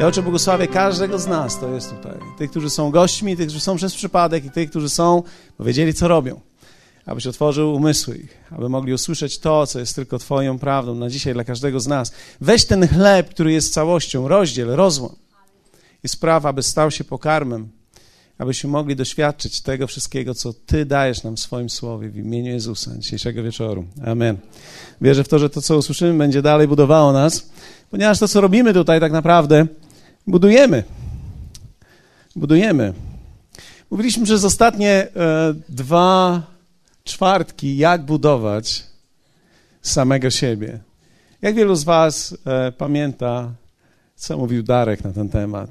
Ja oczy błogosławię każdego z nas, to jest tutaj. Tych, którzy są gośćmi, tych, którzy są przez przypadek i tych, którzy są, bo wiedzieli, co robią. Abyś otworzył umysły ich, aby mogli usłyszeć to, co jest tylko Twoją prawdą na dzisiaj dla każdego z nas. Weź ten chleb, który jest całością, rozdziel, rozłam i spraw, aby stał się pokarmem, abyśmy mogli doświadczyć tego wszystkiego, co Ty dajesz nam w swoim słowie w imieniu Jezusa dzisiejszego wieczoru. Amen. Wierzę w to, że to, co usłyszymy, będzie dalej budowało nas, ponieważ to, co robimy tutaj, tak naprawdę budujemy. Budujemy. Mówiliśmy przez ostatnie e, dwa czwartki, jak budować samego siebie. Jak wielu z Was e, pamięta, co mówił Darek na ten temat?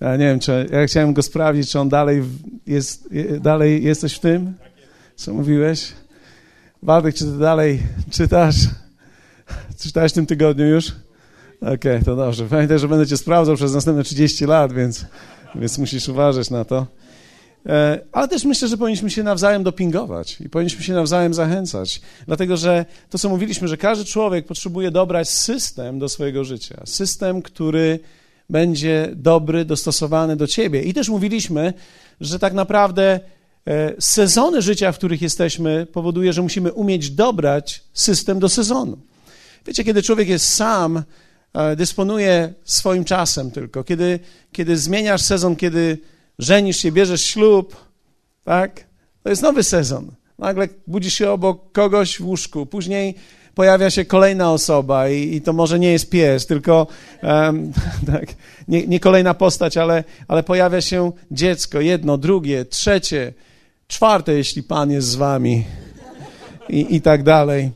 Ja nie wiem, czy ja chciałem go sprawdzić, czy on dalej jest, dalej jesteś w tym, co mówiłeś? Waldek, czy ty dalej czytasz? Czytałeś w tym tygodniu już? Okej, okay, to dobrze. Pamiętaj, że będę cię sprawdzał przez następne 30 lat, więc, więc musisz uważać na to. E, ale też myślę, że powinniśmy się nawzajem dopingować i powinniśmy się nawzajem zachęcać, dlatego że to, co mówiliśmy, że każdy człowiek potrzebuje dobrać system do swojego życia. System, który będzie dobry, dostosowany do ciebie. I też mówiliśmy, że tak naprawdę e, sezony życia, w których jesteśmy, powoduje, że musimy umieć dobrać system do sezonu. Wiecie, kiedy człowiek jest sam, dysponuje swoim czasem tylko. Kiedy, kiedy zmieniasz sezon, kiedy żenisz się, bierzesz ślub, tak? To jest nowy sezon. Nagle budzisz się obok kogoś w łóżku, później pojawia się kolejna osoba i, i to może nie jest pies, tylko um, tak, nie, nie, kolejna postać, ale, ale pojawia się dziecko, jedno, drugie, trzecie, czwarte, jeśli Pan jest z wami i, i tak dalej.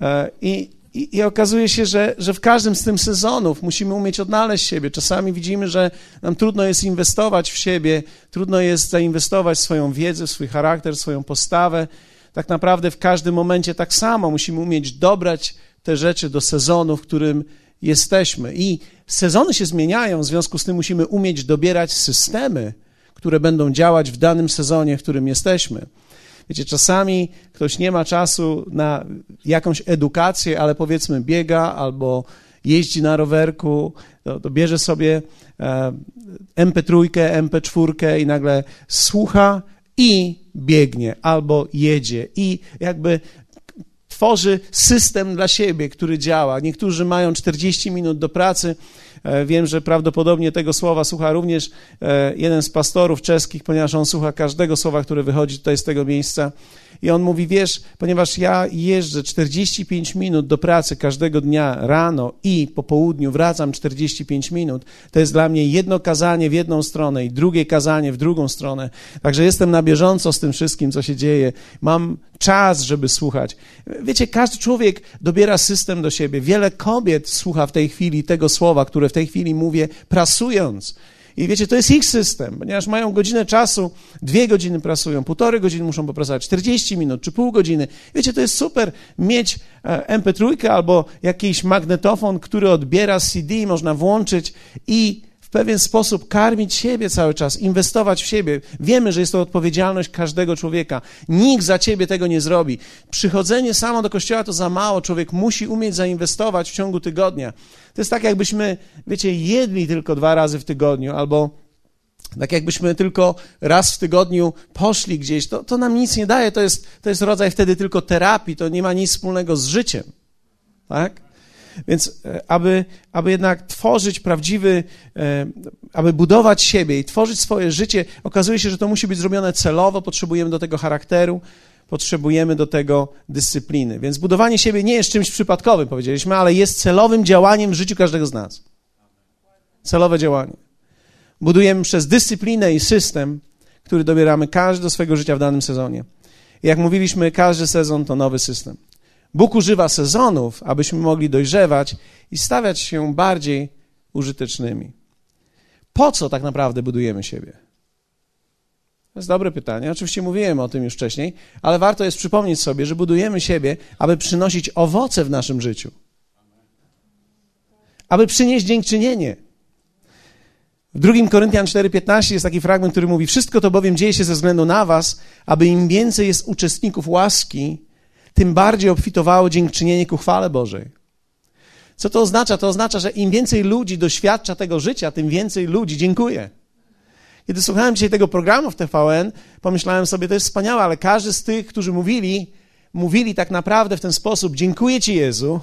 E, I, i, I, okazuje się, że, że w każdym z tych sezonów musimy umieć odnaleźć siebie. Czasami widzimy, że nam trudno jest inwestować w siebie, trudno jest zainwestować w swoją wiedzę, w swój charakter, swoją postawę. Tak naprawdę w każdym momencie tak samo musimy umieć dobrać te rzeczy do sezonu, w którym jesteśmy. I sezony się zmieniają, w związku z tym musimy umieć dobierać systemy, które będą działać w danym sezonie, w którym jesteśmy. Wiecie, czasami ktoś nie ma czasu na jakąś edukację, ale powiedzmy biega albo jeździ na rowerku, to, to bierze sobie e, MP3, MP4 i nagle słucha i biegnie albo jedzie. I jakby tworzy system dla siebie, który działa. Niektórzy mają 40 minut do pracy, E, wiem, że prawdopodobnie tego słowa słucha również e, jeden z pastorów czeskich, ponieważ on słucha każdego słowa, które wychodzi tutaj z tego miejsca. I on mówi, wiesz, ponieważ ja jeżdżę 45 minut do pracy każdego dnia rano i po południu wracam 45 minut, to jest dla mnie jedno kazanie w jedną stronę i drugie kazanie w drugą stronę. Także jestem na bieżąco z tym wszystkim, co się dzieje. Mam czas, żeby słuchać. Wiecie, każdy człowiek dobiera system do siebie. Wiele kobiet słucha w tej chwili tego słowa, które w tej chwili mówię, prasując. I wiecie, to jest ich system, ponieważ mają godzinę czasu, dwie godziny prasują, półtorej godziny muszą popracować, 40 minut czy pół godziny. Wiecie, to jest super mieć e, MP3 albo jakiś magnetofon, który odbiera CD, można włączyć i pewien sposób karmić siebie cały czas, inwestować w siebie. Wiemy, że jest to odpowiedzialność każdego człowieka. Nikt za ciebie tego nie zrobi. Przychodzenie samo do kościoła to za mało. Człowiek musi umieć zainwestować w ciągu tygodnia. To jest tak, jakbyśmy, wiecie, jedli tylko dwa razy w tygodniu albo tak jakbyśmy tylko raz w tygodniu poszli gdzieś, to, to nam nic nie daje. To jest, to jest rodzaj wtedy tylko terapii, to nie ma nic wspólnego z życiem. Tak? Więc e, aby, aby jednak tworzyć prawdziwy, e, aby budować siebie i tworzyć swoje życie, okazuje się, że to musi być zrobione celowo, potrzebujemy do tego charakteru, potrzebujemy do tego dyscypliny. Więc budowanie siebie nie jest czymś przypadkowym, powiedzieliśmy, ale jest celowym działaniem w życiu każdego z nas. Celowe działanie. Budujemy przez dyscyplinę i system, który dobieramy każdy do swojego życia w danym sezonie. I jak mówiliśmy, każdy sezon to nowy system. Bóg używa sezonów, abyśmy mogli dojrzewać i stawiać się bardziej użytecznymi. Po co tak naprawdę budujemy siebie? To jest dobre pytanie. Oczywiście mówiłem o tym już wcześniej, ale warto jest przypomnieć sobie, że budujemy siebie, aby przynosić owoce w naszym życiu. Aby przynieść dziękczynienie. W 2 Koryntian 4,15 jest taki fragment, który mówi: Wszystko to bowiem dzieje się ze względu na Was, aby im więcej jest uczestników łaski, tym bardziej obfitowało dziękczynienie ku chwale Bożej. Co to oznacza? To oznacza, że im więcej ludzi doświadcza tego życia, tym więcej ludzi dziękuję. Kiedy słuchałem dzisiaj tego programu w TVN, pomyślałem sobie, to jest wspaniałe, ale każdy z tych, którzy mówili, mówili tak naprawdę w ten sposób: Dziękuję Ci, Jezu,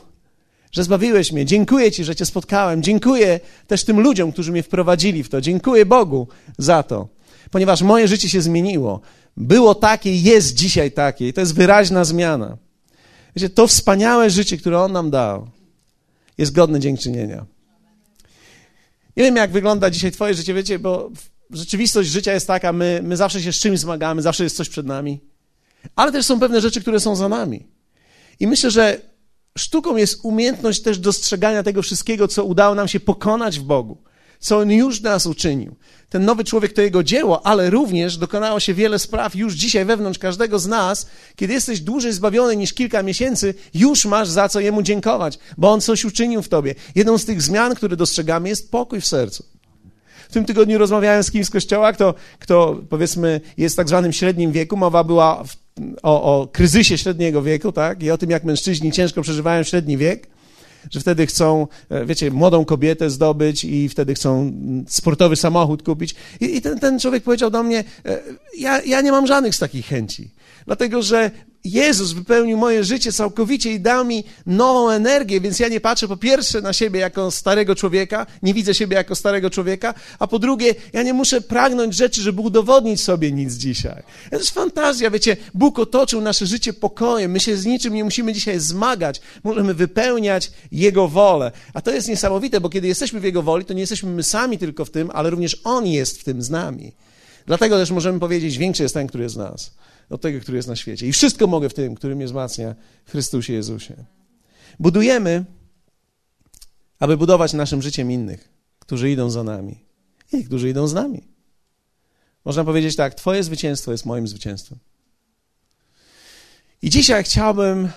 że zbawiłeś mnie. Dziękuję Ci, że Cię spotkałem. Dziękuję też tym ludziom, którzy mnie wprowadzili w to. Dziękuję Bogu za to, ponieważ moje życie się zmieniło. Było takie, jest dzisiaj takie i to jest wyraźna zmiana. Wiecie, to wspaniałe życie, które On nam dał, jest godne dziękczynienia. Nie wiem, jak wygląda dzisiaj Twoje życie, wiecie, bo rzeczywistość życia jest taka, my, my zawsze się z czymś zmagamy, zawsze jest coś przed nami, ale też są pewne rzeczy, które są za nami. I myślę, że sztuką jest umiejętność też dostrzegania tego wszystkiego, co udało nam się pokonać w Bogu, co On już nas uczynił. Ten nowy człowiek to jego dzieło, ale również dokonało się wiele spraw już dzisiaj wewnątrz każdego z nas. Kiedy jesteś dłużej zbawiony niż kilka miesięcy, już masz za co Jemu dziękować, bo On coś uczynił w tobie. Jedną z tych zmian, które dostrzegamy, jest pokój w sercu. W tym tygodniu rozmawiałem z kimś z kościoła, kto, kto powiedzmy jest w tak zwanym średnim wieku. Mowa była w, o, o kryzysie średniego wieku, tak? I o tym, jak mężczyźni ciężko przeżywają średni wiek że wtedy chcą, e, wiecie, młodą kobietę zdobyć i wtedy chcą sportowy samochód kupić. I, i ten, ten człowiek powiedział do mnie, e, ja, ja nie mam żadnych z takich chęci, dlatego że Jezus wypełnił moje życie całkowicie i dał mi nową energię, więc ja nie patrzę po pierwsze na siebie jako starego człowieka, nie widzę siebie jako starego człowieka, a po drugie, ja nie muszę pragnąć rzeczy, żeby udowodnić sobie nic dzisiaj. To jest fantazja, wiecie, Bóg otoczył nasze życie pokojem, my się z niczym nie musimy dzisiaj zmagać, możemy wypełniać Jego wolę. A to jest niesamowite, bo kiedy jesteśmy w Jego woli, to nie jesteśmy my sami tylko w tym, ale również On jest w tym z nami. Dlatego też możemy powiedzieć, większy jest ten, który jest z nas od tego, który jest na świecie. I wszystko mogę w tym, który mnie wzmacnia w Chrystusie Jezusie. Budujemy, aby budować naszym życiem innych, którzy idą za nami i którzy idą z nami. Można powiedzieć tak, Twoje zwycięstwo jest moim zwycięstwem. I dzisiaj chciałbym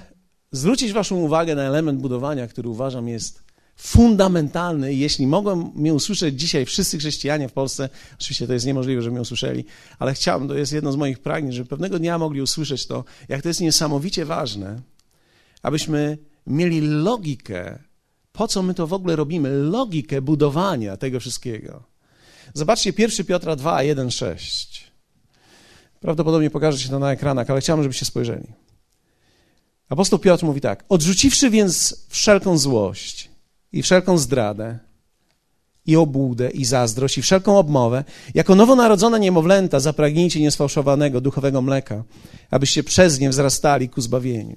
zwrócić Waszą uwagę na element budowania, który uważam jest fundamentalny. Jeśli mogą mnie usłyszeć dzisiaj wszyscy chrześcijanie w Polsce, oczywiście to jest niemożliwe, żeby mnie usłyszeli, ale chciałbym, to jest jedno z moich pragnień, żeby pewnego dnia mogli usłyszeć to, jak to jest niesamowicie ważne, abyśmy mieli logikę, po co my to w ogóle robimy, logikę budowania tego wszystkiego. Zobaczcie 1 Piotra 2, 1, 6. Prawdopodobnie pokaże się to na ekranach, ale chciałbym, żebyście spojrzeli. Apostoł Piotr mówi tak: Odrzuciwszy więc wszelką złość i wszelką zdradę, i obłudę, i zazdrość, i wszelką obmowę, jako nowonarodzone niemowlęta zapragnijcie niesfałszowanego duchowego mleka, abyście przez nie wzrastali ku zbawieniu.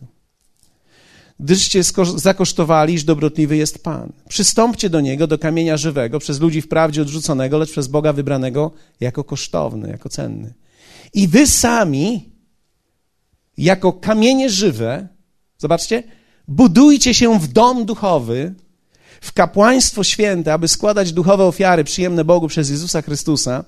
Gdyżcie zakosztowali, iż dobrotliwy jest Pan. Przystąpcie do Niego, do kamienia żywego, przez ludzi wprawdzie odrzuconego, lecz przez Boga wybranego jako kosztowny, jako cenny. I wy sami, jako kamienie żywe, zobaczcie, budujcie się w dom duchowy, w kapłaństwo święte, aby składać duchowe ofiary przyjemne Bogu przez Jezusa Chrystusa.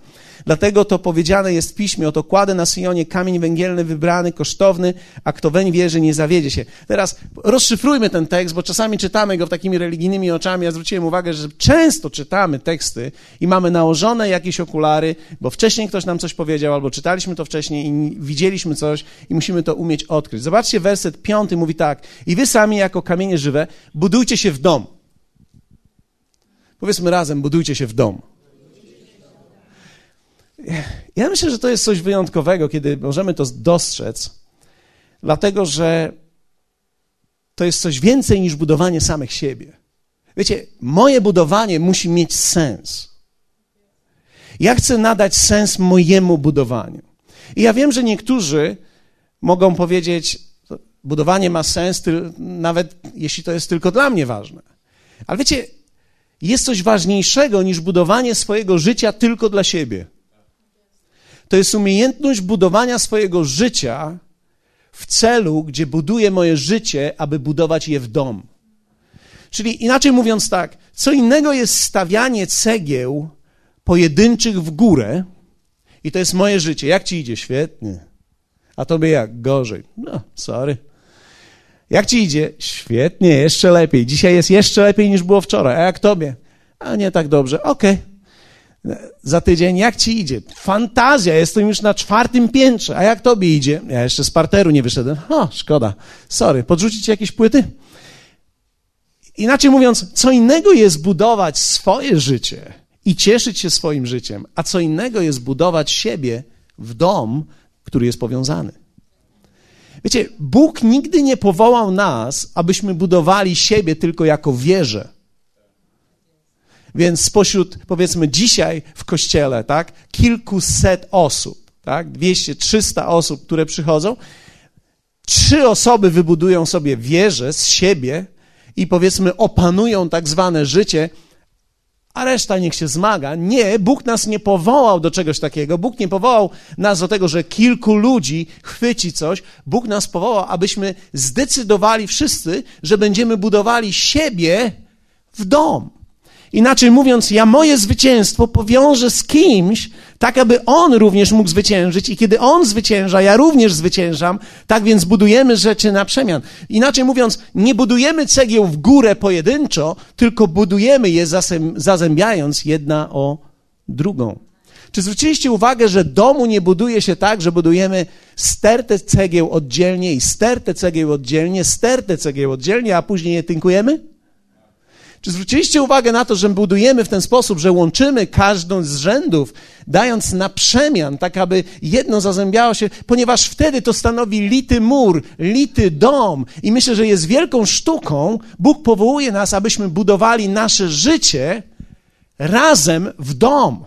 Dlatego to powiedziane jest w piśmie, oto kładę na Syjonie kamień węgielny, wybrany, kosztowny, a kto weń wierzy, nie zawiedzie się. Teraz rozszyfrujmy ten tekst, bo czasami czytamy go takimi religijnymi oczami. Ja zwróciłem uwagę, że często czytamy teksty i mamy nałożone jakieś okulary, bo wcześniej ktoś nam coś powiedział, albo czytaliśmy to wcześniej i widzieliśmy coś i musimy to umieć odkryć. Zobaczcie, werset piąty mówi tak. I wy sami jako kamienie żywe budujcie się w dom. Powiedzmy razem, budujcie się w dom. Ja myślę, że to jest coś wyjątkowego, kiedy możemy to dostrzec, dlatego że to jest coś więcej niż budowanie samych siebie. Wiecie, moje budowanie musi mieć sens. Ja chcę nadać sens mojemu budowaniu. I ja wiem, że niektórzy mogą powiedzieć, budowanie ma sens, nawet jeśli to jest tylko dla mnie ważne. Ale wiecie, jest coś ważniejszego niż budowanie swojego życia tylko dla siebie. To jest umiejętność budowania swojego życia w celu, gdzie buduję moje życie, aby budować je w dom. Czyli inaczej mówiąc tak, co innego jest stawianie cegieł pojedynczych w górę i to jest moje życie. Jak ci idzie? Świetnie. A tobie jak? Gorzej. No, sorry. Jak ci idzie? Świetnie, jeszcze lepiej. Dzisiaj jest jeszcze lepiej niż było wczoraj. A jak tobie? A nie tak dobrze. Okej. Okay. Za tydzień, jak ci idzie? Fantazja, jestem już na czwartym piętrze. A jak tobie idzie? Ja jeszcze z parteru nie wyszedłem. O, szkoda. Sorry, podrzucić jakieś płyty? Inaczej mówiąc, co innego jest budować swoje życie i cieszyć się swoim życiem, a co innego jest budować siebie w dom, który jest powiązany. Wiecie, Bóg nigdy nie powołał nas, abyśmy budowali siebie tylko jako wieżę. Więc spośród, powiedzmy, dzisiaj w kościele, tak, kilkuset osób, tak, 200, 300 osób, które przychodzą, trzy osoby wybudują sobie wieżę z siebie i powiedzmy opanują tak zwane życie, a reszta niech się zmaga. Nie, Bóg nas nie powołał do czegoś takiego. Bóg nie powołał nas do tego, że kilku ludzi chwyci coś. Bóg nas powołał, abyśmy zdecydowali wszyscy, że będziemy budowali siebie w dom. Inaczej mówiąc, ja moje zwycięstwo powiążę z kimś, tak aby on również mógł zwyciężyć i kiedy on zwycięża, ja również zwyciężam, tak więc budujemy rzeczy na przemian. Inaczej mówiąc, nie budujemy cegieł w górę pojedynczo, tylko budujemy je zazębiając jedna o drugą. Czy zwróciliście uwagę, że domu nie buduje się tak, że budujemy stertę cegieł oddzielnie i stertę cegieł oddzielnie, stertę cegieł oddzielnie, a później je tynkujemy? Czy zwróciliście uwagę na to, że budujemy w ten sposób, że łączymy każdą z rzędów, dając na przemian, tak aby jedno zazębiało się, ponieważ wtedy to stanowi lity mur, lity dom. I myślę, że jest wielką sztuką. Bóg powołuje nas, abyśmy budowali nasze życie razem w dom.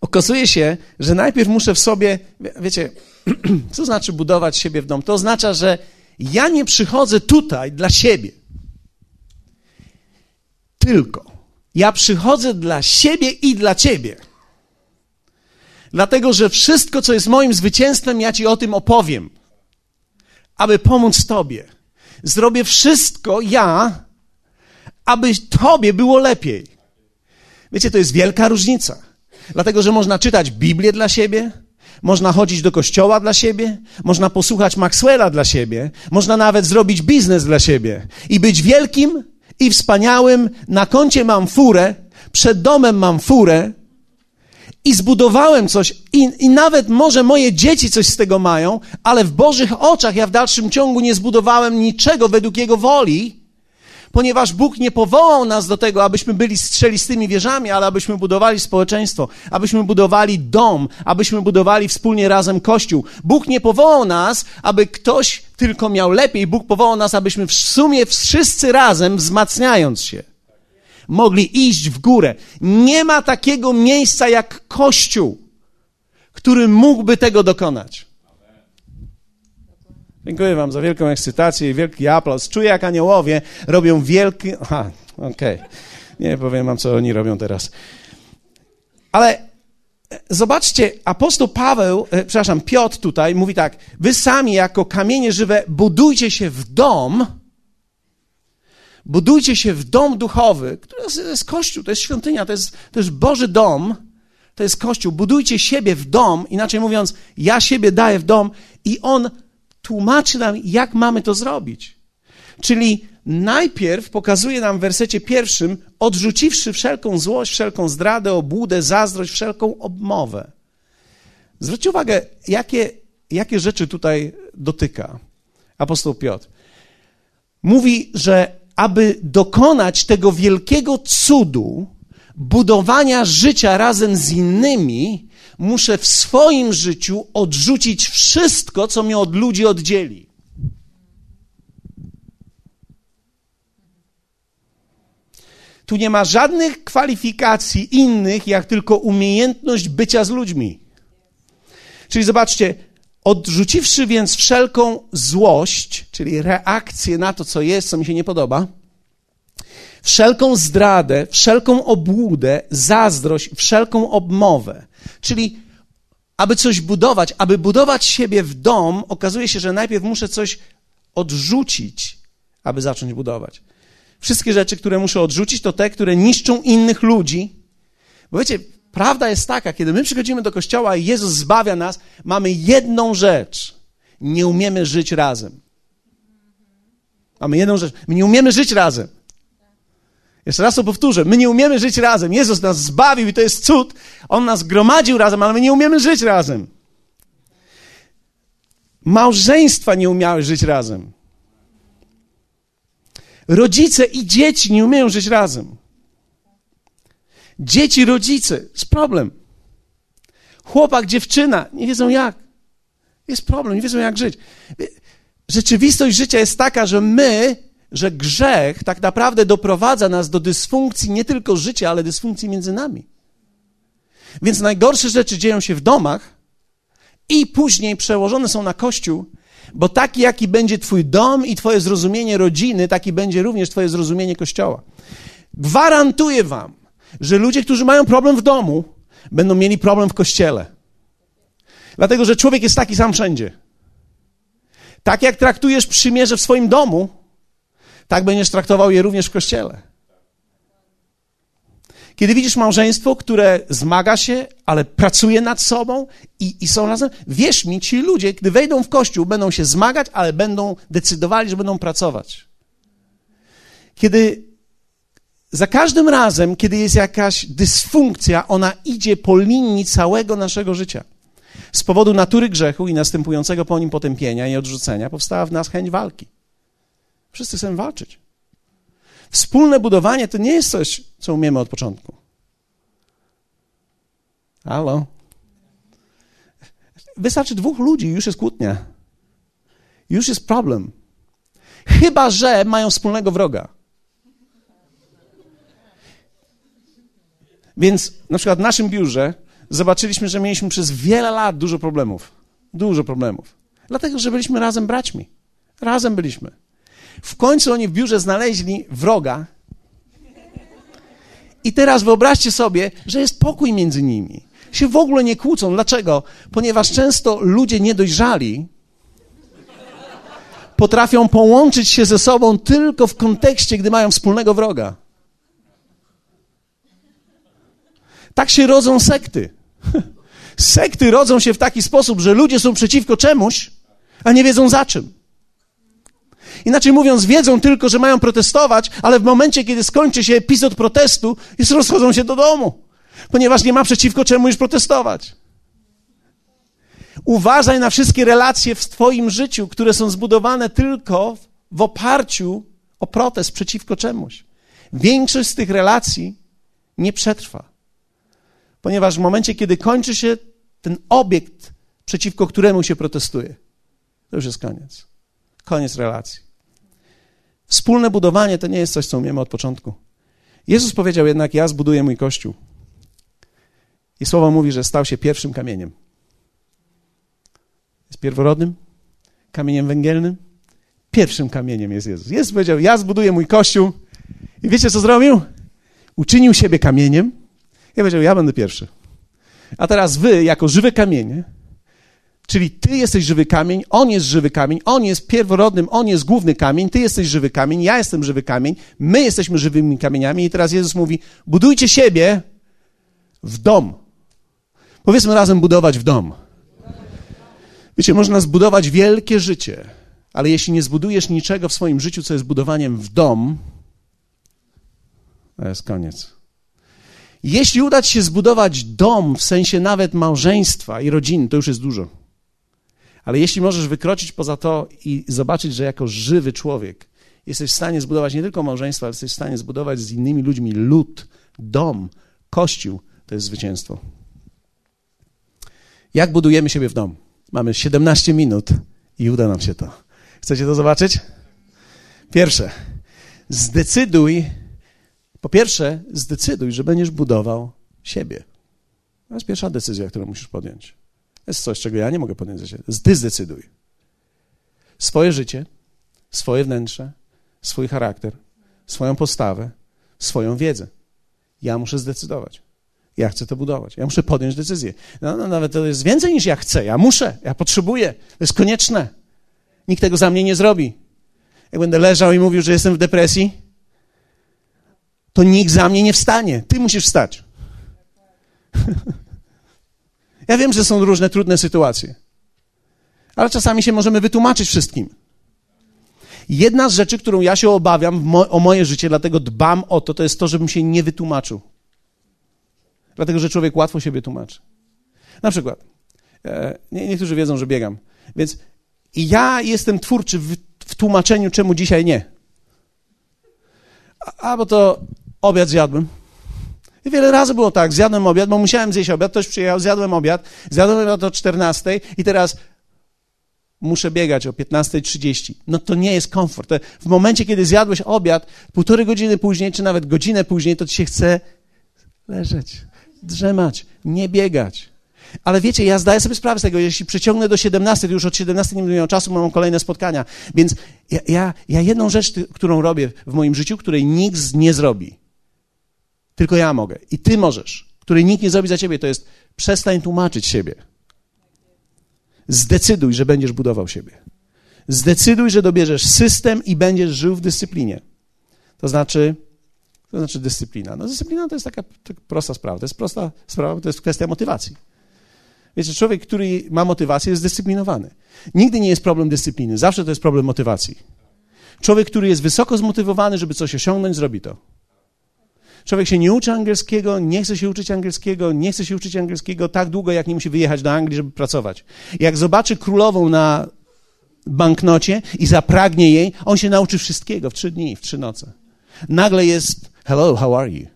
Okazuje się, że najpierw muszę w sobie, wiecie, co znaczy budować siebie w dom? To oznacza, że ja nie przychodzę tutaj dla siebie tylko. Ja przychodzę dla siebie i dla ciebie. Dlatego, że wszystko, co jest moim zwycięstwem, ja ci o tym opowiem, aby pomóc tobie. Zrobię wszystko ja, aby tobie było lepiej. Wiecie, to jest wielka różnica. Dlatego, że można czytać Biblię dla siebie, można chodzić do kościoła dla siebie, można posłuchać Maxwella dla siebie, można nawet zrobić biznes dla siebie i być wielkim i wspaniałym, na koncie mam furę, przed domem mam furę i zbudowałem coś i, i nawet może moje dzieci coś z tego mają, ale w Bożych oczach ja w dalszym ciągu nie zbudowałem niczego według Jego woli, ponieważ Bóg nie powołał nas do tego, abyśmy byli strzelistymi wieżami, ale abyśmy budowali społeczeństwo, abyśmy budowali dom, abyśmy budowali wspólnie razem Kościół. Bóg nie powołał nas, aby ktoś tylko miał lepiej. Bóg powołał nas, abyśmy w sumie wszyscy razem, wzmacniając się, mogli iść w górę. Nie ma takiego miejsca jak Kościół, który mógłby tego dokonać. Dziękuję Wam za wielką ekscytację i wielki aplauz. Czuję, jak aniołowie robią wielki. Aha, okej. Okay. Nie powiem Wam, co oni robią teraz. Ale e, zobaczcie, apostoł Paweł, e, przepraszam, Piotr tutaj mówi tak: Wy sami, jako kamienie żywe, budujcie się w dom. Budujcie się w dom duchowy, który to jest kościół, to jest świątynia, to jest, to jest Boży dom, to jest kościół. Budujcie siebie w dom, inaczej mówiąc, ja siebie daję w dom i on tłumaczy nam, jak mamy to zrobić. Czyli najpierw pokazuje nam w wersecie pierwszym, odrzuciwszy wszelką złość, wszelką zdradę, obłudę, zazdrość, wszelką obmowę. Zwróćcie uwagę, jakie, jakie rzeczy tutaj dotyka apostoł Piotr. Mówi, że aby dokonać tego wielkiego cudu, budowania życia razem z innymi, muszę w swoim życiu odrzucić wszystko, co mnie od ludzi oddzieli. Tu nie ma żadnych kwalifikacji innych, jak tylko umiejętność bycia z ludźmi. Czyli zobaczcie, odrzuciwszy więc wszelką złość, czyli reakcję na to, co jest, co mi się nie podoba, wszelką zdradę, wszelką obłudę, zazdrość, wszelką obmowę. Czyli, aby coś budować, aby budować siebie w dom, okazuje się, że najpierw muszę coś odrzucić, aby zacząć budować. Wszystkie rzeczy, które muszę odrzucić, to te, które niszczą innych ludzi. Bo wiecie, prawda jest taka, kiedy my przychodzimy do kościoła i Jezus zbawia nas, mamy jedną rzecz. Nie umiemy żyć razem. Mamy jedną rzecz. My nie umiemy żyć razem. Jeszcze raz to powtórzę. My nie umiemy żyć razem. Jezus nas zbawił i to jest cud. On nas gromadził razem, ale my nie umiemy żyć razem. Małżeństwa nie umiały żyć razem. Rodzice i dzieci nie umieją żyć razem. Dzieci, rodzice, jest problem. Chłopak, dziewczyna, nie wiedzą jak. Jest problem, nie wiedzą jak żyć. Rzeczywistość życia jest taka, że my, że grzech tak naprawdę doprowadza nas do dysfunkcji nie tylko życia, ale dysfunkcji między nami. Więc najgorsze rzeczy dzieją się w domach i później przełożone są na Kościół, bo taki, jaki będzie Twój dom i Twoje zrozumienie rodziny, taki będzie również Twoje zrozumienie Kościoła. Gwarantuję Wam, że ludzie, którzy mają problem w domu, będą mieli problem w Kościele. Dlatego, że człowiek jest taki sam wszędzie. Tak jak traktujesz przymierze w swoim domu, tak będziesz traktował je również w Kościele. Kiedy widzisz małżeństwo, które zmaga się, ale pracuje nad sobą i, i, są razem, wierz mi, ci ludzie, gdy wejdą w kościół, będą się zmagać, ale będą decydowali, że będą pracować. Kiedy za każdym razem, kiedy jest jakaś dysfunkcja, ona idzie po linii całego naszego życia. Z powodu natury grzechu i następującego po nim potępienia i odrzucenia powstała w nas chęć walki. Wszyscy chcemy walczyć. Wspólne budowanie to nie jest coś, co umiemy od początku. Halo? Wystarczy dwóch ludzi, już jest kłótnia. Już jest problem. Chyba, że mają wspólnego wroga. Więc na przykład w naszym biurze zobaczyliśmy, że mieliśmy przez wiele lat dużo problemów. Dużo problemów. Dlatego, że byliśmy razem braćmi. Razem byliśmy. W końcu oni w biurze znaleźli wroga. I teraz wyobraźcie sobie, że jest pokój między nimi. Się w ogóle nie kłócą. Dlaczego? Ponieważ często ludzie niedojrzali potrafią połączyć się ze sobą tylko w kontekście, gdy mają wspólnego wroga. Tak się rodzą sekty. Sekty rodzą się w taki sposób, że ludzie są przeciwko czemuś, a nie wiedzą za czym. Inaczej mówiąc, wiedzą tylko, że mają protestować, ale w momencie, kiedy skończy się epizod protestu, już rozchodzą się do domu, ponieważ nie ma przeciwko czemu już protestować. Uważaj na wszystkie relacje w Twoim życiu, które są zbudowane tylko w oparciu o protest przeciwko czemuś. Większość z tych relacji nie przetrwa. Ponieważ w momencie, kiedy kończy się ten obiekt, przeciwko któremu się protestuje, to już jest koniec. Koniec relacji. Wspólne budowanie to nie jest coś, co umiemy od początku. Jezus powiedział jednak: Ja zbuduję mój kościół. I słowo mówi, że stał się pierwszym kamieniem. Jest pierworodnym, kamieniem węgielnym. Pierwszym kamieniem jest Jezus. Jezus powiedział: Ja zbuduję mój kościół. I wiecie, co zrobił? Uczynił siebie kamieniem ja powiedział, ja będę pierwszy. A teraz wy, jako żywe kamienie, czyli ty jesteś żywy kamień, on jest żywy kamień, on jest pierworodnym, on jest główny kamień, ty jesteś żywy kamień, ja jestem żywy kamień, my jesteśmy żywymi kamieniami i teraz Jezus mówi, budujcie siebie w dom. Powiedzmy razem budować w dom. Wiecie, można zbudować wielkie życie, ale jeśli nie zbudujesz niczego w swoim życiu, co jest budowaniem w dom, to jest koniec. Jeśli uda ci się zbudować dom w sensie nawet małżeństwa i rodziny, to już jest dużo. Ale jeśli możesz wykroczyć poza to i zobaczyć, że jako żywy człowiek jesteś w stanie zbudować nie tylko małżeństwo, ale jesteś w stanie zbudować z innymi ludźmi lud, dom, kościół, to jest zwycięstwo. Jak budujemy siebie w dom? Mamy 17 minut i uda nam się to. Chcecie to zobaczyć? Pierwsze, zdecyduj, po pierwsze, zdecyduj, że będziesz budował siebie. To jest pierwsza decyzja, którą musisz podjąć. To jest coś, czego ja nie mogę podjąć za siebie. Ty zdecyduj. Swoje życie, swoje wnętrze, swój charakter, swoją postawę, swoją wiedzę. Ja muszę zdecydować. Ja chcę to budować. Ja muszę podjąć decyzję. No, no, nawet to jest więcej niż ja chcę. Ja muszę, ja potrzebuję. To jest konieczne. Nikt tego za mnie nie zrobi. Jak będę leżał i mówił, że jestem w depresji, to nikt za mnie nie wstanie. Ty musisz wstać. ja wiem, że są różne trudne sytuacje, ale czasami się możemy wytłumaczyć wszystkim. Jedna z rzeczy, którą ja się obawiam mo o moje życie, dlatego dbam o to, to jest to, żebym się nie wytłumaczył. Dlatego, że człowiek łatwo siebie tłumaczy. Na przykład, e, nie, niektórzy wiedzą, że biegam, więc ja jestem twórczy w, w tłumaczeniu, czemu dzisiaj nie. a bo to obiad zjadłem. I wiele razy było tak, zjadłem obiad, bo musiałem zjeść obiad, ktoś przyjechał, zjadłem obiad, zjadłem obiad o 14 i teraz muszę biegać o 15.30. No to nie jest komfort. W momencie, kiedy zjadłeś obiad, półtorej godziny później, czy nawet godzinę później, to ci się chce leżeć, drzemać, nie biegać. Ale wiecie, ja zdaję sobie sprawę z tego, jeśli przeciągnę do 17, to już od 17 nie będę miał czasu, mam kolejne spotkania. Więc ja, ja, ja jedną rzecz, którą robię w moim życiu, której nikt nie zrobi, tylko ja mogę i ty możesz, której nikt nie zrobi za ciebie, to jest przestań tłumaczyć siebie. Zdecyduj, że będziesz budował siebie. Zdecyduj, że dobierzesz system i będziesz żył w dyscyplinie. To znaczy, to znaczy dyscyplina. No dyscyplina to jest taka, taka prosta sprawa. To jest prosta sprawa, to jest kwestia motywacji. Wiecie, człowiek, który ma motywację, jest zdyscyplinowany. Nigdy nie jest problem dyscypliny, zawsze to jest problem motywacji. Człowiek, który jest wysoko zmotywowany, żeby coś osiągnąć, zrobi to. Człowiek się nie uczy angielskiego, nie chce się uczyć angielskiego, nie chce się uczyć angielskiego tak długo, jak nie musi wyjechać do Anglii, żeby pracować. Jak zobaczy królową na banknocie i zapragnie jej, on się nauczy wszystkiego w trzy dni, w trzy noce. Nagle jest, hello, how are you?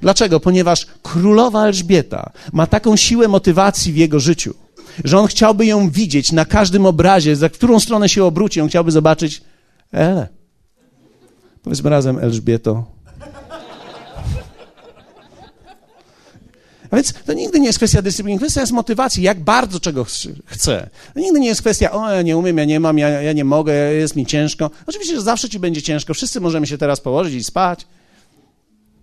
Dlaczego? Ponieważ królowa Elżbieta ma taką siłę motywacji w jego życiu, że on chciałby ją widzieć na każdym obrazie, za którą stronę się obróci, on chciałby zobaczyć Ele. Powiedzmy razem, Elżbieto, A więc to nigdy nie jest kwestia dyscypliny, kwestia jest motywacji, jak bardzo czego chcę. To nigdy nie jest kwestia, o, ja nie umiem, ja nie mam, ja, ja nie mogę, jest mi ciężko. Oczywiście, że zawsze ci będzie ciężko, wszyscy możemy się teraz położyć i spać.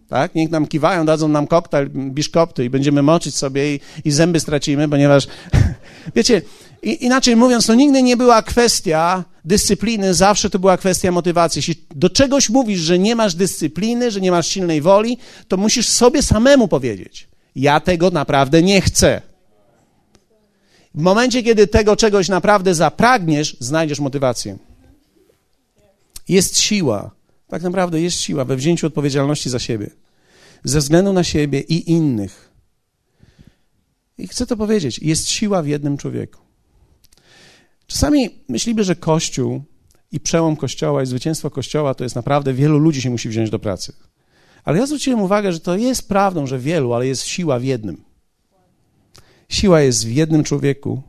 Tak? Niech nam kiwają, dadzą nam koktajl biszkopty i będziemy moczyć sobie i, i zęby stracimy, ponieważ, wiecie, i, inaczej mówiąc, to nigdy nie była kwestia dyscypliny, zawsze to była kwestia motywacji. Jeśli do czegoś mówisz, że nie masz dyscypliny, że nie masz silnej woli, to musisz sobie samemu powiedzieć. Ja tego naprawdę nie chcę. W momencie, kiedy tego czegoś naprawdę zapragniesz, znajdziesz motywację. Jest siła, tak naprawdę jest siła we wzięciu odpowiedzialności za siebie, ze względu na siebie i innych. I chcę to powiedzieć: jest siła w jednym człowieku. Czasami myślimy, że Kościół i przełom Kościoła i zwycięstwo Kościoła to jest naprawdę wielu ludzi się musi wziąć do pracy. Ale ja zwróciłem uwagę, że to jest prawdą, że wielu, ale jest siła w jednym. Siła jest w jednym człowieku.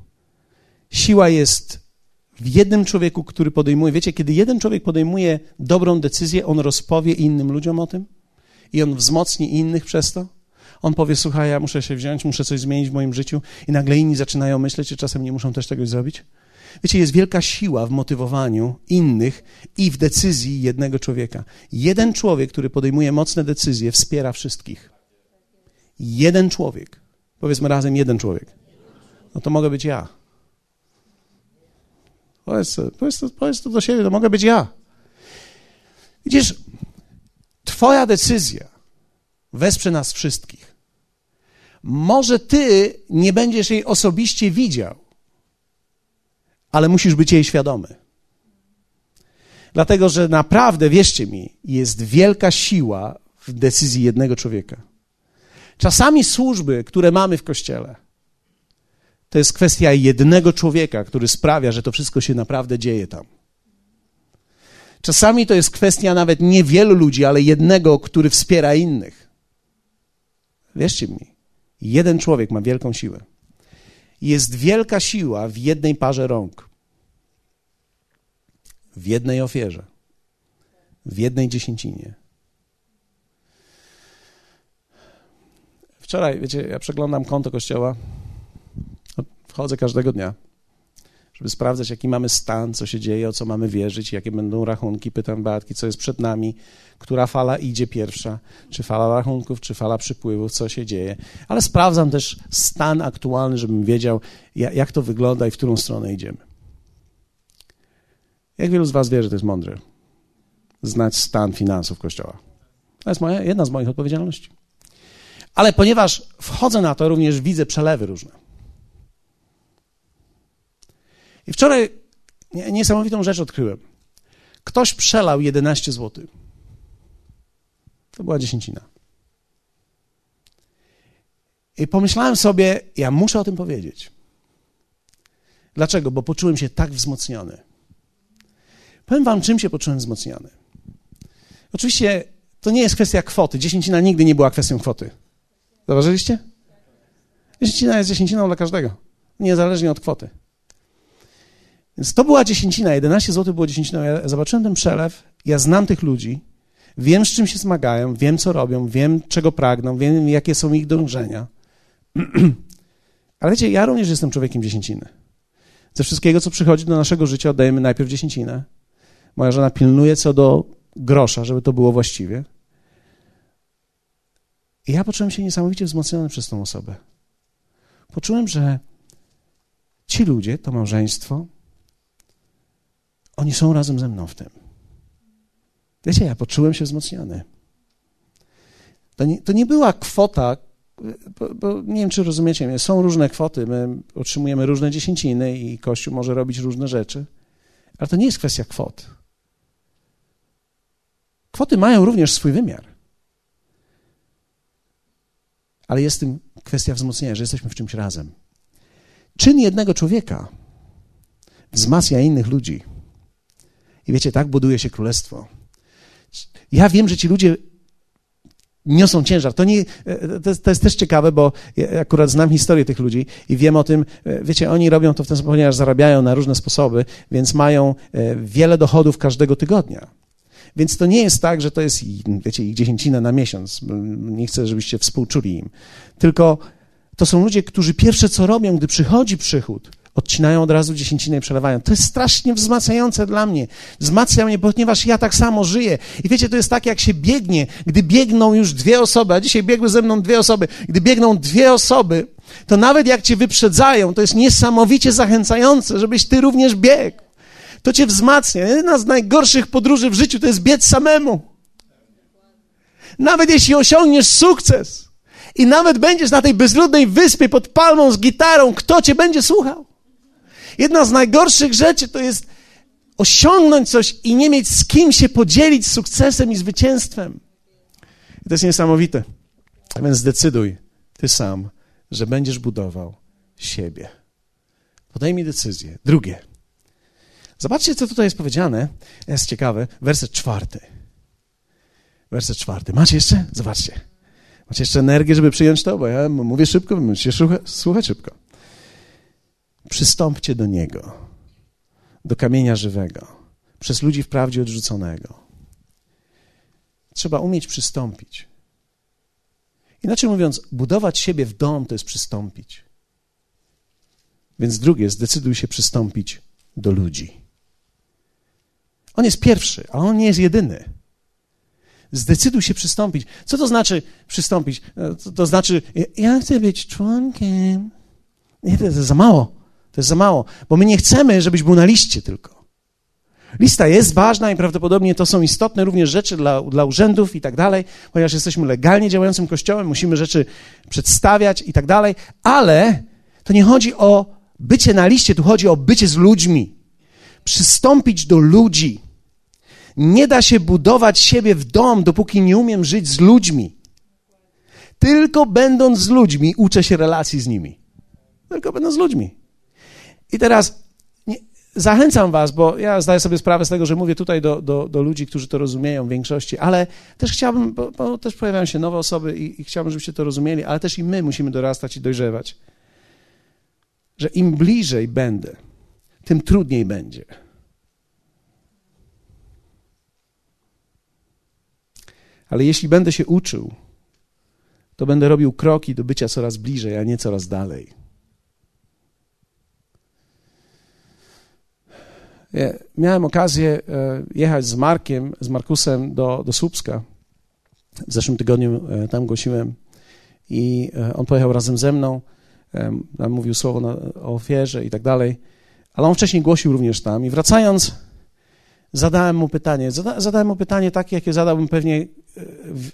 Siła jest w jednym człowieku, który podejmuje. Wiecie, kiedy jeden człowiek podejmuje dobrą decyzję, on rozpowie innym ludziom o tym i on wzmocni innych przez to. On powie: Słuchaj, ja muszę się wziąć, muszę coś zmienić w moim życiu, i nagle inni zaczynają myśleć, czy czasem nie muszą też czegoś zrobić. Wiecie, jest wielka siła w motywowaniu innych i w decyzji jednego człowieka. Jeden człowiek, który podejmuje mocne decyzje, wspiera wszystkich. Jeden człowiek. Powiedzmy razem jeden człowiek. No to mogę być ja. Powiedz, powiedz, to, powiedz to do siebie, to mogę być ja. Widzisz, Twoja decyzja wesprze nas wszystkich. Może Ty nie będziesz jej osobiście widział, ale musisz być jej świadomy. Dlatego, że naprawdę, wierzcie mi, jest wielka siła w decyzji jednego człowieka. Czasami służby, które mamy w kościele, to jest kwestia jednego człowieka, który sprawia, że to wszystko się naprawdę dzieje tam. Czasami to jest kwestia nawet niewielu ludzi, ale jednego, który wspiera innych. Wierzcie mi, jeden człowiek ma wielką siłę jest wielka siła w jednej parze rąk, w jednej ofierze, w jednej dziesięcinie. Wczoraj, wiecie, ja przeglądam konto kościoła. Wchodzę każdego dnia, żeby sprawdzać, jaki mamy stan, co się dzieje, o co mamy wierzyć, jakie będą rachunki. Pytam Beatki, co jest przed nami, która fala idzie pierwsza, czy fala rachunków, czy fala przypływów, co się dzieje. Ale sprawdzam też stan aktualny, żebym wiedział, jak to wygląda i w którą stronę idziemy. Jak wielu z Was wie, że to jest mądre? Znać stan finansów Kościoła. To jest moja, jedna z moich odpowiedzialności. Ale ponieważ wchodzę na to, również widzę przelewy różne. I wczoraj niesamowitą rzecz odkryłem. Ktoś przelał 11 zł. To była dziesięcina. I pomyślałem sobie, ja muszę o tym powiedzieć. Dlaczego? Bo poczułem się tak wzmocniony. Powiem wam, czym się poczułem wzmocniony. Oczywiście to nie jest kwestia kwoty. Dziesięcina nigdy nie była kwestią kwoty. Zauważyliście? Dziesięcina jest dziesięciną dla każdego, niezależnie od kwoty. Więc to była dziesięcina, 11 zł było dziesięciną. Ja zobaczyłem ten przelew, ja znam tych ludzi, wiem z czym się zmagają, wiem co robią, wiem czego pragną, wiem jakie są ich dążenia. Ale wiecie, ja również jestem człowiekiem dziesięciny. Ze wszystkiego, co przychodzi do naszego życia, oddajemy najpierw dziesięcinę. Moja żona pilnuje co do grosza, żeby to było właściwie. I ja poczułem się niesamowicie wzmocniony przez tą osobę. Poczułem, że ci ludzie, to małżeństwo, oni są razem ze mną w tym. Wiecie, ja poczułem się wzmocniony. To nie, to nie była kwota, bo, bo, nie wiem, czy rozumiecie są różne kwoty, my otrzymujemy różne dziesięciny i Kościół może robić różne rzeczy, ale to nie jest kwestia kwot. Kwoty mają również swój wymiar. Ale jest tym kwestia wzmocnienia, że jesteśmy w czymś razem. Czyn jednego człowieka wzmacnia innych ludzi. I wiecie, tak buduje się królestwo. Ja wiem, że ci ludzie niosą ciężar. To, nie, to, jest, to jest też ciekawe, bo akurat znam historię tych ludzi i wiem o tym, wiecie, oni robią to w ten sposób, ponieważ zarabiają na różne sposoby, więc mają e, wiele dochodów każdego tygodnia. Więc to nie jest tak, że to jest, wiecie, ich dziesięcina na miesiąc. Nie chcę, żebyście współczuli im. Tylko to są ludzie, którzy pierwsze co robią, gdy przychodzi przychód, odcinają od razu dziesięcinę i przelewają. To jest strasznie wzmacniające dla mnie. Wzmacnia mnie, ponieważ ja tak samo żyję. I wiecie, to jest tak, jak się biegnie, gdy biegną już dwie osoby, a dzisiaj biegły ze mną dwie osoby. Gdy biegną dwie osoby, to nawet jak cię wyprzedzają, to jest niesamowicie zachęcające, żebyś ty również biegł. To cię wzmacnia. Jedna z najgorszych podróży w życiu to jest biec samemu. Nawet jeśli osiągniesz sukces i nawet będziesz na tej bezludnej wyspie pod palmą z gitarą, kto cię będzie słuchał? Jedna z najgorszych rzeczy to jest osiągnąć coś i nie mieć z kim się podzielić sukcesem i zwycięstwem. I to jest niesamowite. Więc zdecyduj ty sam, że będziesz budował siebie. Podejmij decyzję. Drugie. Zobaczcie, co tutaj jest powiedziane. Jest ciekawe. Werset czwarty. Werset czwarty. Macie jeszcze? Zobaczcie. Macie jeszcze energię, żeby przyjąć to? Bo ja mówię szybko, musicie słuchać szybko. Przystąpcie do Niego, do kamienia żywego, przez ludzi wprawdzie odrzuconego. Trzeba umieć przystąpić. Inaczej mówiąc, budować siebie w dom to jest przystąpić. Więc drugie, zdecyduj się przystąpić do ludzi. On jest pierwszy, ale on nie jest jedyny. Zdecyduj się przystąpić. Co to znaczy przystąpić? E, to, to znaczy, ja chcę być członkiem. Nie, to jest za mało. To jest za mało, bo my nie chcemy, żebyś był na liście tylko. Lista jest ważna i prawdopodobnie to są istotne również rzeczy dla, dla urzędów i tak dalej, ponieważ jesteśmy legalnie działającym kościołem, musimy rzeczy przedstawiać i tak dalej, ale to nie chodzi o bycie na liście, tu chodzi o bycie z ludźmi. Przystąpić do ludzi. Nie da się budować siebie w dom, dopóki nie umiem żyć z ludźmi. Tylko będąc z ludźmi, uczę się relacji z nimi. Tylko będąc z ludźmi. I teraz nie, zachęcam Was, bo ja zdaję sobie sprawę z tego, że mówię tutaj do, do, do ludzi, którzy to rozumieją w większości, ale też chciałbym, bo, bo też pojawiają się nowe osoby i, i chciałbym, żebyście to rozumieli, ale też i my musimy dorastać i dojrzewać. Że im bliżej będę, tym trudniej będzie. Ale jeśli będę się uczył, to będę robił kroki do bycia coraz bliżej, a nie coraz dalej. Miałem okazję e, jechać z Markiem, z Markusem do, do Słupska. W zeszłym tygodniu e, tam głosiłem i e, on pojechał razem ze mną. Tam mówił słowo na, o ofierze i tak dalej. Ale on wcześniej głosił również tam. I wracając, zadałem mu pytanie. Zada, zadałem mu pytanie takie, jakie zadałbym pewnie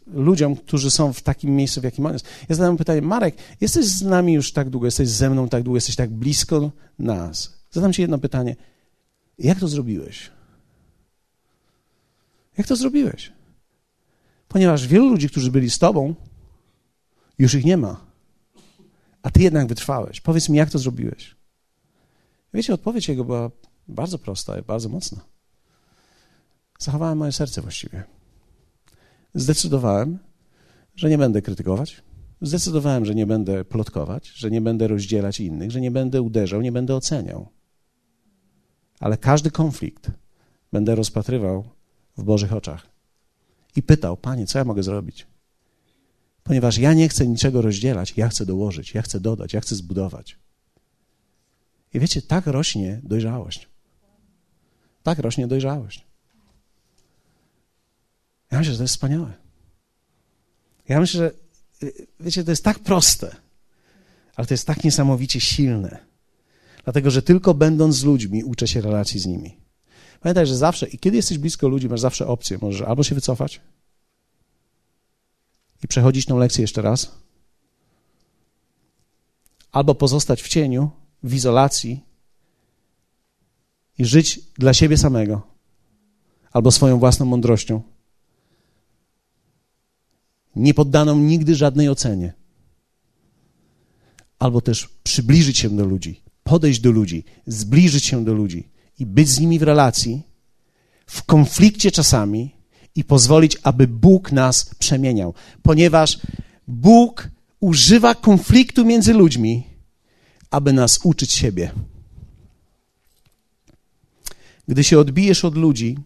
ludziom, którzy są w takim miejscu, w jakim on jest. Ja zadałem mu pytanie, Marek, jesteś z nami już tak długo, jesteś ze mną tak długo, jesteś tak blisko nas. Zadam ci jedno pytanie. Jak to zrobiłeś? Jak to zrobiłeś? Ponieważ wielu ludzi, którzy byli z tobą, już ich nie ma. A ty jednak wytrwałeś. Powiedz mi, jak to zrobiłeś? Wiecie, odpowiedź jego była bardzo prosta i bardzo mocna. Zachowałem moje serce właściwie. zdecydowałem, że nie będę krytykować. Zdecydowałem, że nie będę plotkować, że nie będę rozdzielać innych, że nie będę uderzał, nie będę oceniał. Ale każdy konflikt będę rozpatrywał w Bożych oczach. I pytał, Panie, co ja mogę zrobić? Ponieważ ja nie chcę niczego rozdzielać, ja chcę dołożyć, ja chcę dodać, ja chcę zbudować. I wiecie, tak rośnie dojrzałość. Tak rośnie dojrzałość. Ja myślę, że to jest wspaniałe. Ja myślę, że y, wiecie, to jest tak proste, ale to jest tak niesamowicie silne. Dlatego, że tylko będąc z ludźmi, uczę się relacji z nimi. Pamiętaj, że zawsze, i kiedy jesteś blisko ludzi, masz zawsze opcję. Możesz albo się wycofać i przechodzić tą lekcję jeszcze raz, albo pozostać w cieniu, w izolacji i żyć dla siebie samego, albo swoją własną mądrością, nie poddaną nigdy żadnej ocenie, albo też przybliżyć się do ludzi, podejść do ludzi, zbliżyć się do ludzi i być z nimi w relacji, w konflikcie czasami i pozwolić, aby Bóg nas przemieniał, ponieważ Bóg używa konfliktu między ludźmi, aby nas uczyć siebie. Gdy się odbijesz od ludzi,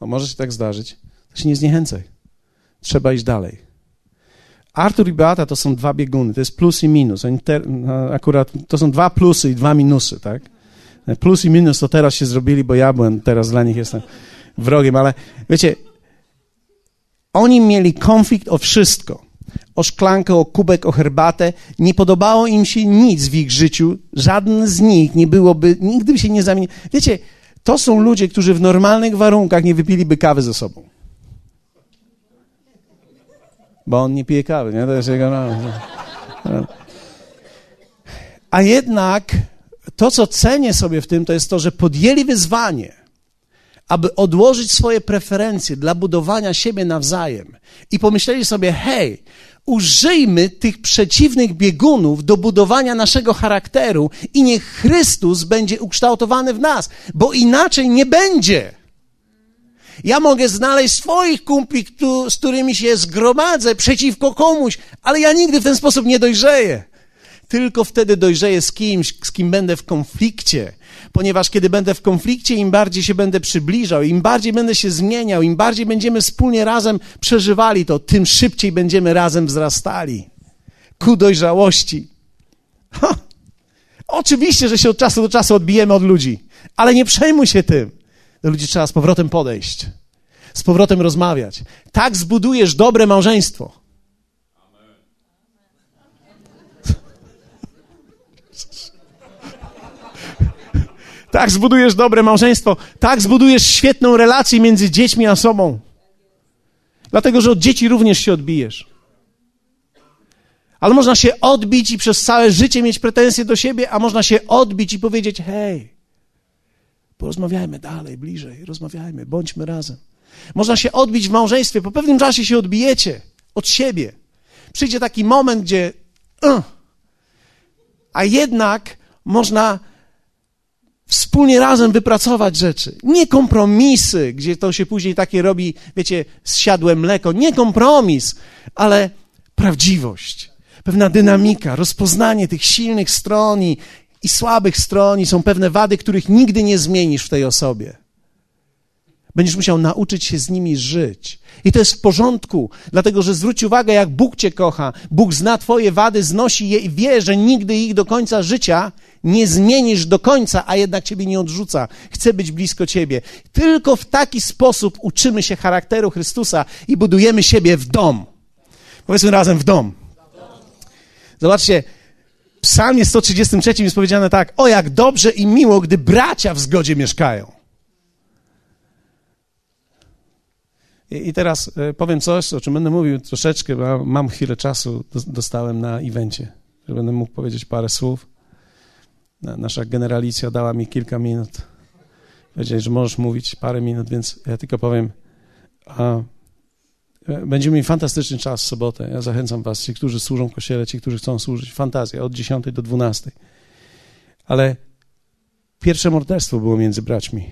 bo może się tak zdarzyć, to się nie zniechęcaj. Trzeba iść dalej. Artur i Beata to są dwa bieguny, to jest plus i minus. No, akurat to są dwa plusy i dwa minusy, tak? Plus i minus to teraz się zrobili, bo ja byłem teraz dla nich jestem wrogiem, ale wiecie, oni mieli konflikt o wszystko. O szklankę, o kubek, o herbatę. Nie podobało im się nic w ich życiu. Żaden z nich nie byłoby, nigdy by się nie zamienił. Wiecie, to są ludzie, którzy w normalnych warunkach nie wypiliby kawy ze sobą. Bo on nie pije kawy, nie? To jest jego... A jednak to, co cenię sobie w tym, to jest to, że podjęli wyzwanie, aby odłożyć swoje preferencje dla budowania siebie nawzajem i pomyśleli sobie, hej, użyjmy tych przeciwnych biegunów do budowania naszego charakteru i niech Chrystus będzie ukształtowany w nas, bo inaczej nie będzie. Ja mogę znaleźć swoich kumpli, z którymi się zgromadzę przeciwko komuś, ale ja nigdy w ten sposób nie dojrzeję. Tylko wtedy dojrzeję z kimś, z kim będę w konflikcie, ponieważ kiedy będę w konflikcie, im bardziej się będę przybliżał, im bardziej będę się zmieniał, im bardziej będziemy wspólnie razem przeżywali to, tym szybciej będziemy razem wzrastali ku dojrzałości. Ha! Oczywiście, że się od czasu do czasu odbijemy od ludzi, ale nie przejmuj się tym. Do ludzi trzeba z powrotem podejść, z powrotem rozmawiać. Tak zbudujesz dobre małżeństwo. Tak zbudujesz dobre małżeństwo. Tak zbudujesz świetną relację między dziećmi a sobą. Dlatego, że od dzieci również się odbijesz. Ale można się odbić i przez całe życie mieć pretensje do siebie, a można się odbić i powiedzieć: hej, porozmawiajmy dalej, bliżej, rozmawiajmy, bądźmy razem. Można się odbić w małżeństwie, po pewnym czasie się odbijecie od siebie. Przyjdzie taki moment, gdzie. A jednak można wspólnie razem wypracować rzeczy. Nie kompromisy, gdzie to się później takie robi, wiecie, zsiadłe mleko. Nie kompromis, ale prawdziwość, pewna dynamika, rozpoznanie tych silnych stron i, i słabych stron i są pewne wady, których nigdy nie zmienisz w tej osobie. Będziesz musiał nauczyć się z nimi żyć. I to jest w porządku, dlatego że zwróć uwagę, jak Bóg cię kocha. Bóg zna twoje wady, znosi je i wie, że nigdy ich do końca życia nie zmienisz do końca, a jednak ciebie nie odrzuca. Chce być blisko ciebie. Tylko w taki sposób uczymy się charakteru Chrystusa i budujemy siebie w dom. Powiedzmy razem w dom. Zobaczcie, psalmie 133 jest powiedziane tak, o jak dobrze i miło, gdy bracia w zgodzie mieszkają. I, teraz e, powiem coś, o czym będę mówił troszeczkę, bo mam chwilę czasu, dostałem na evencie, że będę mógł powiedzieć parę słów. Nasza generalicja dała mi kilka minut. Powiedzieli, że możesz mówić parę minut, więc ja tylko powiem. A, będziemy mieli fantastyczny czas w sobotę. Ja zachęcam was, ci, którzy służą w kościele, ci, którzy chcą służyć. Fantazja, od 10 do 12. Ale pierwsze morderstwo było między braćmi.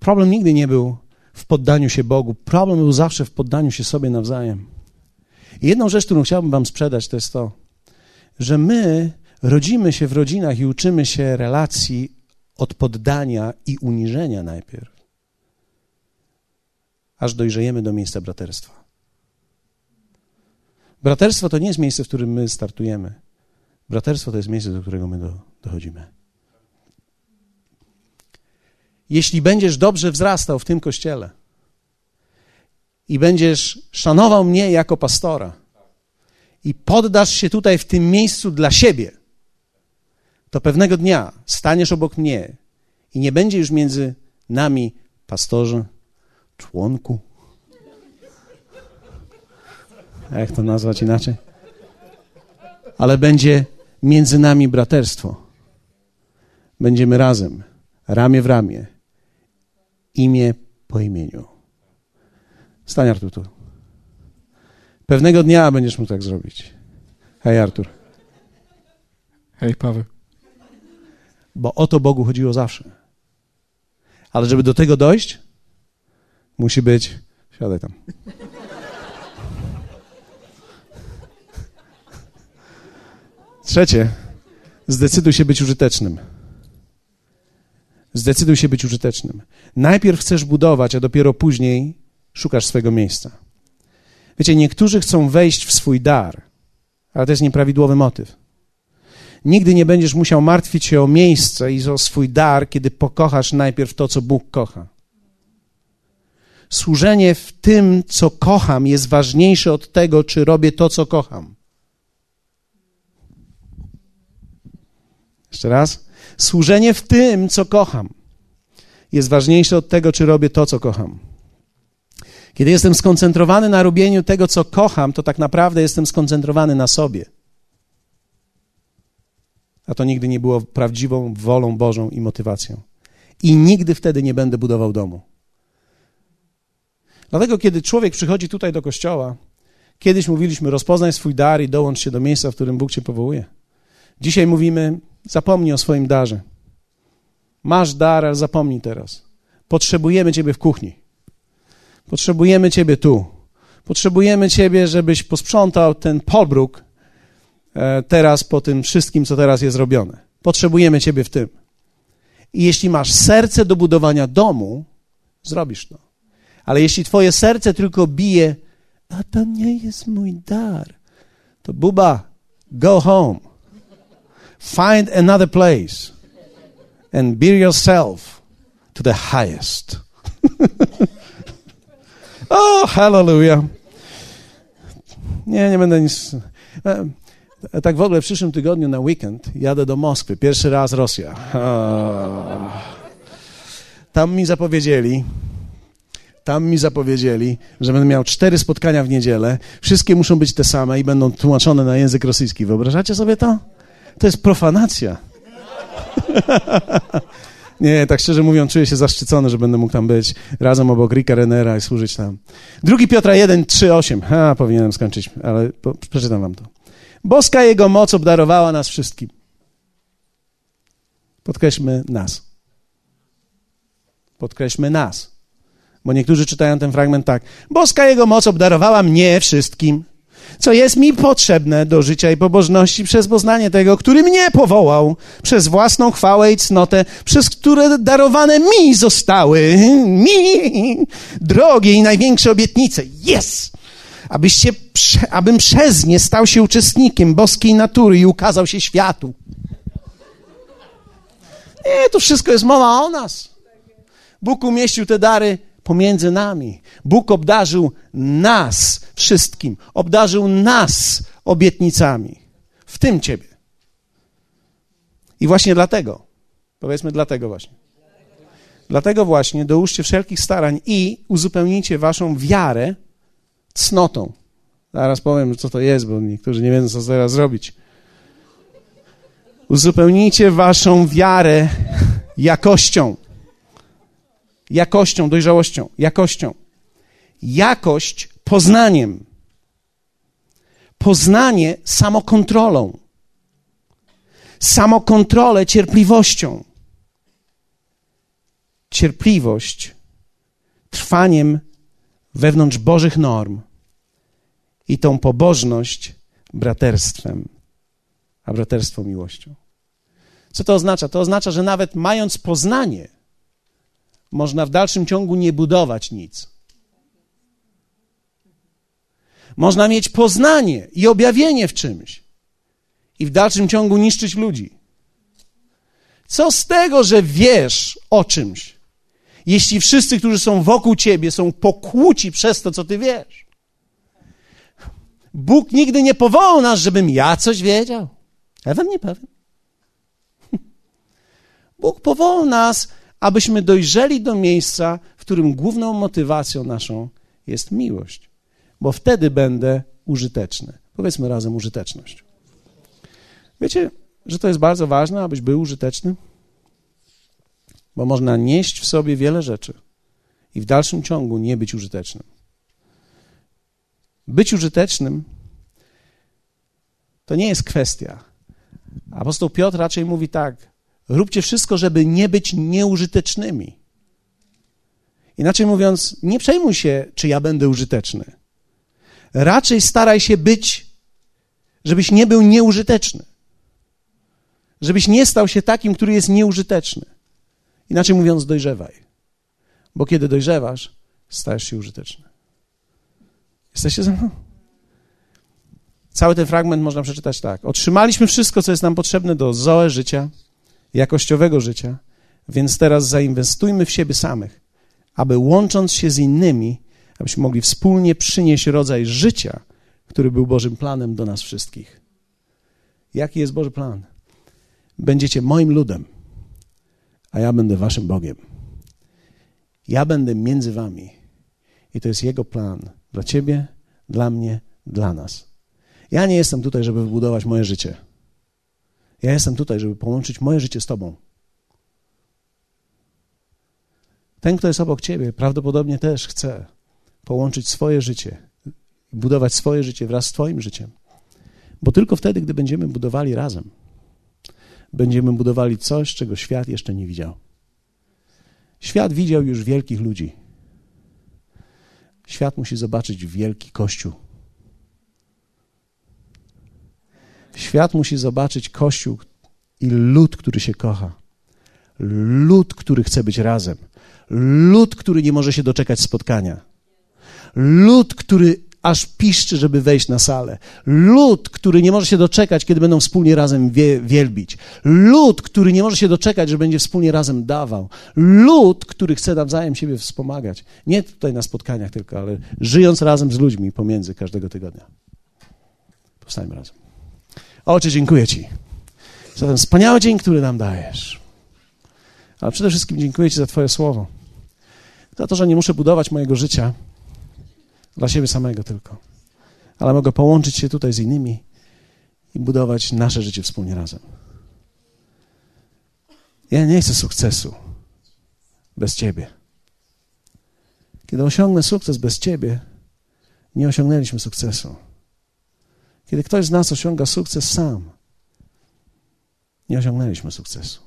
Problem nigdy nie był w poddaniu się Bogu. Problem był zawsze w poddaniu się sobie nawzajem. I jedną rzecz, którą chciałbym Wam sprzedać, to jest to, że my rodzimy się w rodzinach i uczymy się relacji od poddania i uniżenia najpierw, aż dojrzejemy do miejsca braterstwa. Braterstwo to nie jest miejsce, w którym my startujemy. Braterstwo to jest miejsce, do którego my do, dochodzimy. Jeśli będziesz dobrze wzrastał w tym kościele i będziesz szanował mnie jako pastora i poddasz się tutaj w tym miejscu dla siebie, to pewnego dnia staniesz obok mnie i nie będzie już między nami pastorze, członku. Jak to nazwać inaczej? Ale będzie między nami braterstwo. Będziemy razem, ramię w ramię, imię po imieniu. Stań Artur tu. Pewnego dnia będziesz mógł tak zrobić. Hej Artur. Hej Paweł. Bo o to Bogu chodziło zawsze. Ale żeby do tego dojść, musi być. Siadaj tam. Trzecie, zdecyduj się być użytecznym. Zdecyduj się być użytecznym. Najpierw chcesz budować, a dopiero później szukasz swojego miejsca. Wiecie, niektórzy chcą wejść w swój dar, ale to jest nieprawidłowy motyw. Nigdy nie będziesz musiał martwić się o miejsce i o swój dar, kiedy pokochasz najpierw to, co Bóg kocha. Służenie w tym, co kocham, jest ważniejsze od tego, czy robię to, co kocham. Jeszcze raz. Służenie w tym, co kocham, jest ważniejsze od tego, czy robię to, co kocham. Kiedy jestem skoncentrowany na robieniu tego, co kocham, to tak naprawdę jestem skoncentrowany na sobie. A to nigdy nie było prawdziwą wolą Bożą i motywacją. I nigdy wtedy nie będę budował domu. Dlatego, kiedy człowiek przychodzi tutaj do kościoła, kiedyś mówiliśmy: rozpoznaj swój dar i dołącz się do miejsca, w którym Bóg cię powołuje. Dzisiaj mówimy: zapomnij o swoim darze. Masz dar, ale zapomnij teraz. Potrzebujemy Ciebie w kuchni. Potrzebujemy Ciebie tu. Potrzebujemy Ciebie, żebyś posprzątał ten pobruk e, teraz po tym wszystkim, co teraz jest robione. Potrzebujemy Ciebie w tym. I jeśli masz serce do budowania domu, zrobisz to. Ale jeśli Twoje serce tylko bije, a to nie jest mój dar, to buba, go home. Find another place and bear yourself to the highest. oh, hallelujah. Nie, nie będę nic. E, tak w ogóle w przyszłym tygodniu na weekend jadę do Moskwy. Pierwszy raz Rosja. Tam mi zapowiedzieli, tam mi zapowiedzieli, że będę miał cztery spotkania w niedzielę. Wszystkie muszą być te same i będą tłumaczone na język rosyjski. Wyobrażacie sobie to? To jest profanacja. Nie, tak szczerze mówiąc, czuję się zaszczycony, że będę mógł tam być razem obok Rika Renera i służyć tam. Drugi Piotra 1, 3, 8. Ha, powinienem skończyć, ale po, przeczytam wam to. Boska Jego moc obdarowała nas wszystkim. Podkreślmy nas. Podkreślmy nas. Bo niektórzy czytają ten fragment tak. Boska Jego moc obdarowała mnie wszystkim co jest mi potrzebne do życia i pobożności przez poznanie tego, który mnie powołał, przez własną chwałę i cnotę, przez które darowane mi zostały, mi, drogie i największe obietnice. Yes! Abyście, abym przez nie stał się uczestnikiem boskiej natury i ukazał się światu. Nie, to wszystko jest mowa o nas. Bóg umieścił te dary pomiędzy nami. Bóg obdarzył nas wszystkim, obdarzył nas obietnicami, w tym Ciebie. I właśnie dlatego, powiedzmy dlatego właśnie, dlatego właśnie dołóżcie wszelkich starań i uzupełnijcie Waszą wiarę cnotą. Zaraz powiem, co to jest, bo niektórzy nie wiedzą, co teraz zrobić. Uzupełnijcie Waszą wiarę jakością jakością, dojrzałością, jakością. Jakość poznaniem. Poznanie samokontrolą. Samokontrolę cierpliwością. Cierpliwość trwaniem wewnątrz Bożych norm i tą pobożność braterstwem, a braterstwo miłością. Co to oznacza? To oznacza, że nawet mając poznanie, można w dalszym ciągu nie budować nic. Można mieć poznanie i objawienie w czymś i w dalszym ciągu niszczyć ludzi. Co z tego, że wiesz o czymś, jeśli wszyscy, którzy są wokół ciebie, są pokłóci przez to, co ty wiesz? Bóg nigdy nie powołał nas, żebym ja coś wiedział. Ja wam nie powiem. Bóg powołał nas, abyśmy dojrzeli do miejsca, w którym główną motywacją naszą jest miłość, bo wtedy będę użyteczny. Powiedzmy razem użyteczność. Wiecie, że to jest bardzo ważne, abyś był użyteczny? Bo można nieść w sobie wiele rzeczy i w dalszym ciągu nie być użytecznym. Być użytecznym to nie jest kwestia. Apostoł Piotr raczej mówi tak: róbcie wszystko, żeby nie być nieużytecznymi. Inaczej mówiąc, nie przejmuj się, czy ja będę użyteczny. Raczej staraj się być, żebyś nie był nieużyteczny żebyś nie stał się takim, który jest nieużyteczny. Inaczej mówiąc, dojrzewaj. Bo kiedy dojrzewasz, stajesz się użyteczny. Jesteście ze mną? Cały ten fragment można przeczytać tak. Otrzymaliśmy wszystko, co jest nam potrzebne do zoe życia, jakościowego życia, więc teraz zainwestujmy w siebie samych, aby łącząc się z innymi, abyśmy mogli wspólnie przynieść rodzaj życia, który był Bożym planem do nas wszystkich. Jaki jest Boży plan? Będziecie moim ludem, a ja będę waszym Bogiem. Ja będę między wami. I to jest Jego plan dla ciebie, dla mnie, dla nas. Ja nie jestem tutaj, żeby wybudować moje życie. Ja jestem tutaj, żeby połączyć moje życie z Tobą. Ten, kto jest obok Ciebie, prawdopodobnie też chce połączyć swoje życie, budować swoje życie wraz z Twoim życiem. Bo tylko wtedy, gdy będziemy budowali razem, będziemy budowali coś, czego świat jeszcze nie widział. Świat widział już wielkich ludzi. Świat musi zobaczyć wielki kościół. Świat musi zobaczyć kościół i lud, który się kocha. Lud, który chce być razem. Lud, który nie może się doczekać spotkania. Lud, który aż piszczy, żeby wejść na salę. Lud, który nie może się doczekać, kiedy będą wspólnie razem wie, wielbić. Lud, który nie może się doczekać, że będzie wspólnie razem dawał. Lud, który chce nawzajem siebie wspomagać. Nie tutaj na spotkaniach tylko, ale żyjąc razem z ludźmi pomiędzy każdego tygodnia. Powstajmy razem. Oczy, dziękuję Ci za ten wspaniały dzień, który nam dajesz. Ale przede wszystkim dziękuję Ci za Twoje słowo. Za to, że nie muszę budować mojego życia dla siebie samego tylko. Ale mogę połączyć się tutaj z innymi i budować nasze życie wspólnie razem. Ja nie chcę sukcesu bez Ciebie. Kiedy osiągnę sukces bez Ciebie, nie osiągnęliśmy sukcesu. Kiedy ktoś z nas osiąga sukces sam, nie osiągnęliśmy sukcesu.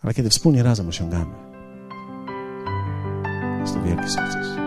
Ale kiedy wspólnie razem osiągamy, jest to wielki sukces.